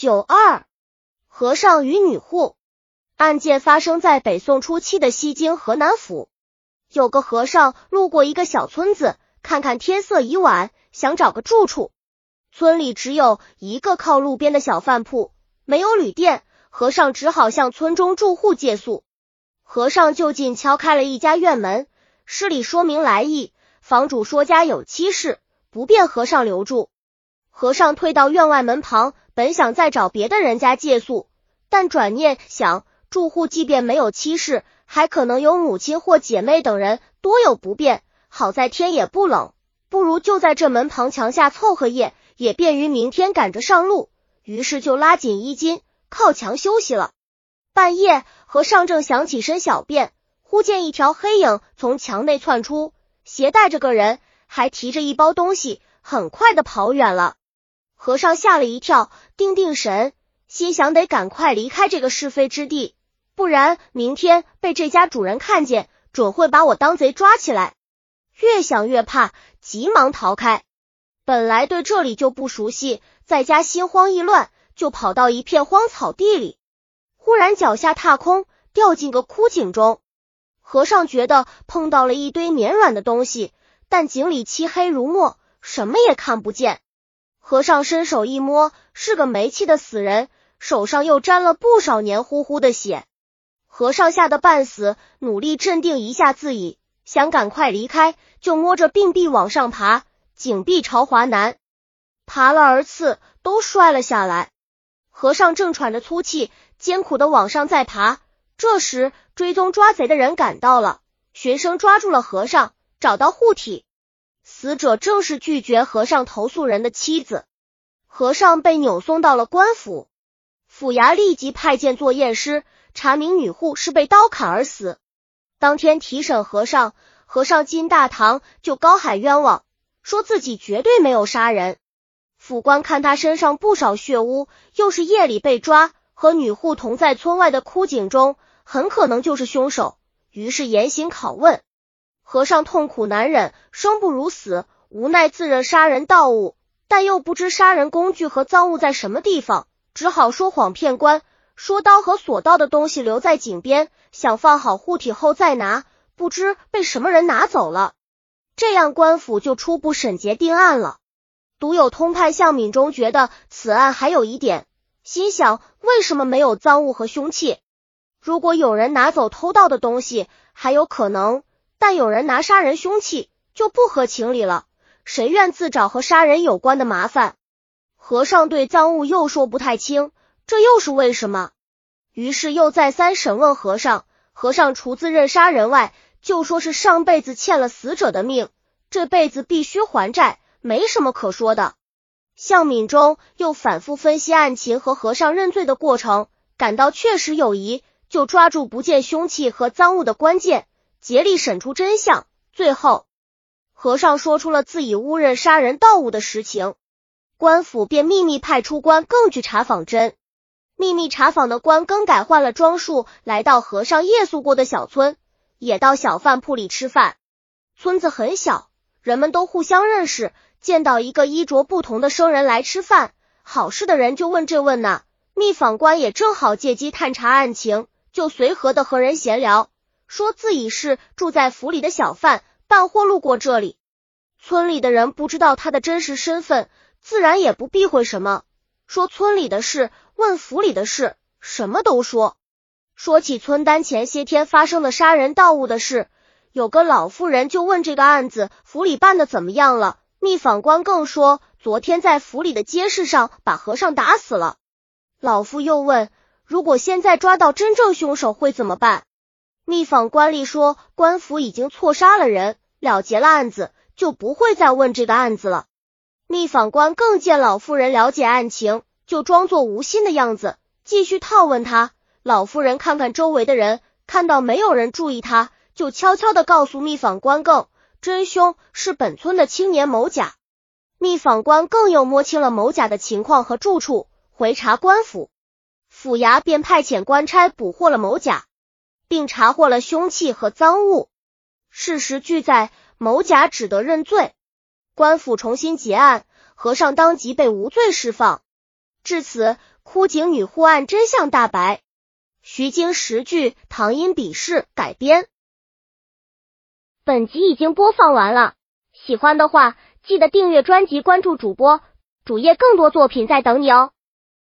九二和尚与女户案件发生在北宋初期的西京河南府。有个和尚路过一个小村子，看看天色已晚，想找个住处。村里只有一个靠路边的小饭铺，没有旅店，和尚只好向村中住户借宿。和尚就近敲开了一家院门，施礼说明来意。房主说家有妻室，不便和尚留住。和尚退到院外门旁，本想再找别的人家借宿，但转念想，住户即便没有妻室，还可能有母亲或姐妹等人，多有不便。好在天也不冷，不如就在这门旁墙下凑合夜。也便于明天赶着上路，于是就拉紧衣襟，靠墙休息了。半夜，和尚正想起身小便，忽见一条黑影从墙内窜出，携带着个人，还提着一包东西，很快的跑远了。和尚吓了一跳，定定神，心想得赶快离开这个是非之地，不然明天被这家主人看见，准会把我当贼抓起来。越想越怕，急忙逃开。本来对这里就不熟悉，在家心慌意乱，就跑到一片荒草地里。忽然脚下踏空，掉进个枯井中。和尚觉得碰到了一堆绵软的东西，但井里漆黑如墨，什么也看不见。和尚伸手一摸，是个没气的死人，手上又沾了不少黏糊糊的血。和尚吓得半死，努力镇定一下自己，想赶快离开，就摸着病壁往上爬。井壁朝华南，爬了而次都摔了下来。和尚正喘着粗气，艰苦的往上再爬。这时，追踪抓贼的人赶到了，学生抓住了和尚，找到护体。死者正是拒绝和尚投诉人的妻子。和尚被扭送到了官府，府衙立即派件做验尸，查明女户是被刀砍而死。当天提审和尚，和尚进大堂就高喊冤枉。说自己绝对没有杀人。府官看他身上不少血污，又是夜里被抓，和女户同在村外的枯井中，很可能就是凶手。于是严刑拷问。和尚痛苦难忍，生不如死，无奈自认杀人盗物，但又不知杀人工具和赃物在什么地方，只好说谎骗官，说刀和所盗的东西留在井边，想放好护体后再拿，不知被什么人拿走了。这样，官府就初步审结定案了。独有通判向敏中觉得此案还有疑点，心想为什么没有赃物和凶器？如果有人拿走偷盗的东西，还有可能；但有人拿杀人凶器，就不合情理了。谁愿自找和杀人有关的麻烦？和尚对赃物又说不太清，这又是为什么？于是又再三审问和尚。和尚除自认杀人外，就说是上辈子欠了死者的命，这辈子必须还债，没什么可说的。向敏中又反复分析案情和和尚认罪的过程，感到确实有疑，就抓住不见凶器和赃物的关键，竭力审出真相。最后，和尚说出了自己误认杀人盗物的实情，官府便秘密派出官更去查访真。秘密查访的官更改换了装束，来到和尚夜宿过的小村。也到小饭铺里吃饭。村子很小，人们都互相认识。见到一个衣着不同的生人来吃饭，好事的人就问这问那。密访官也正好借机探查案情，就随和的和人闲聊，说自己是住在府里的小贩，办货路过这里。村里的人不知道他的真实身份，自然也不避讳什么，说村里的事，问府里的事，什么都说。说起村单前些天发生的杀人盗物的事，有个老妇人就问这个案子府里办的怎么样了。密访官更说，昨天在府里的街市上把和尚打死了。老妇又问，如果现在抓到真正凶手会怎么办？密访官吏说，官府已经错杀了人，了结了案子，就不会再问这个案子了。密访官更见老妇人了解案情，就装作无心的样子，继续套问他。老妇人看看周围的人，看到没有人注意他，就悄悄的告诉密访官更真凶是本村的青年某甲。密访官更又摸清了某甲的情况和住处，回查官府，府衙便派遣官差捕获了某甲，并查获了凶器和赃物。事实俱在，某甲只得认罪。官府重新结案，和尚当即被无罪释放。至此。枯井女护案真相大白。徐经十句唐音笔试改编。本集已经播放完了，喜欢的话记得订阅专辑，关注主播主页，更多作品在等你哦。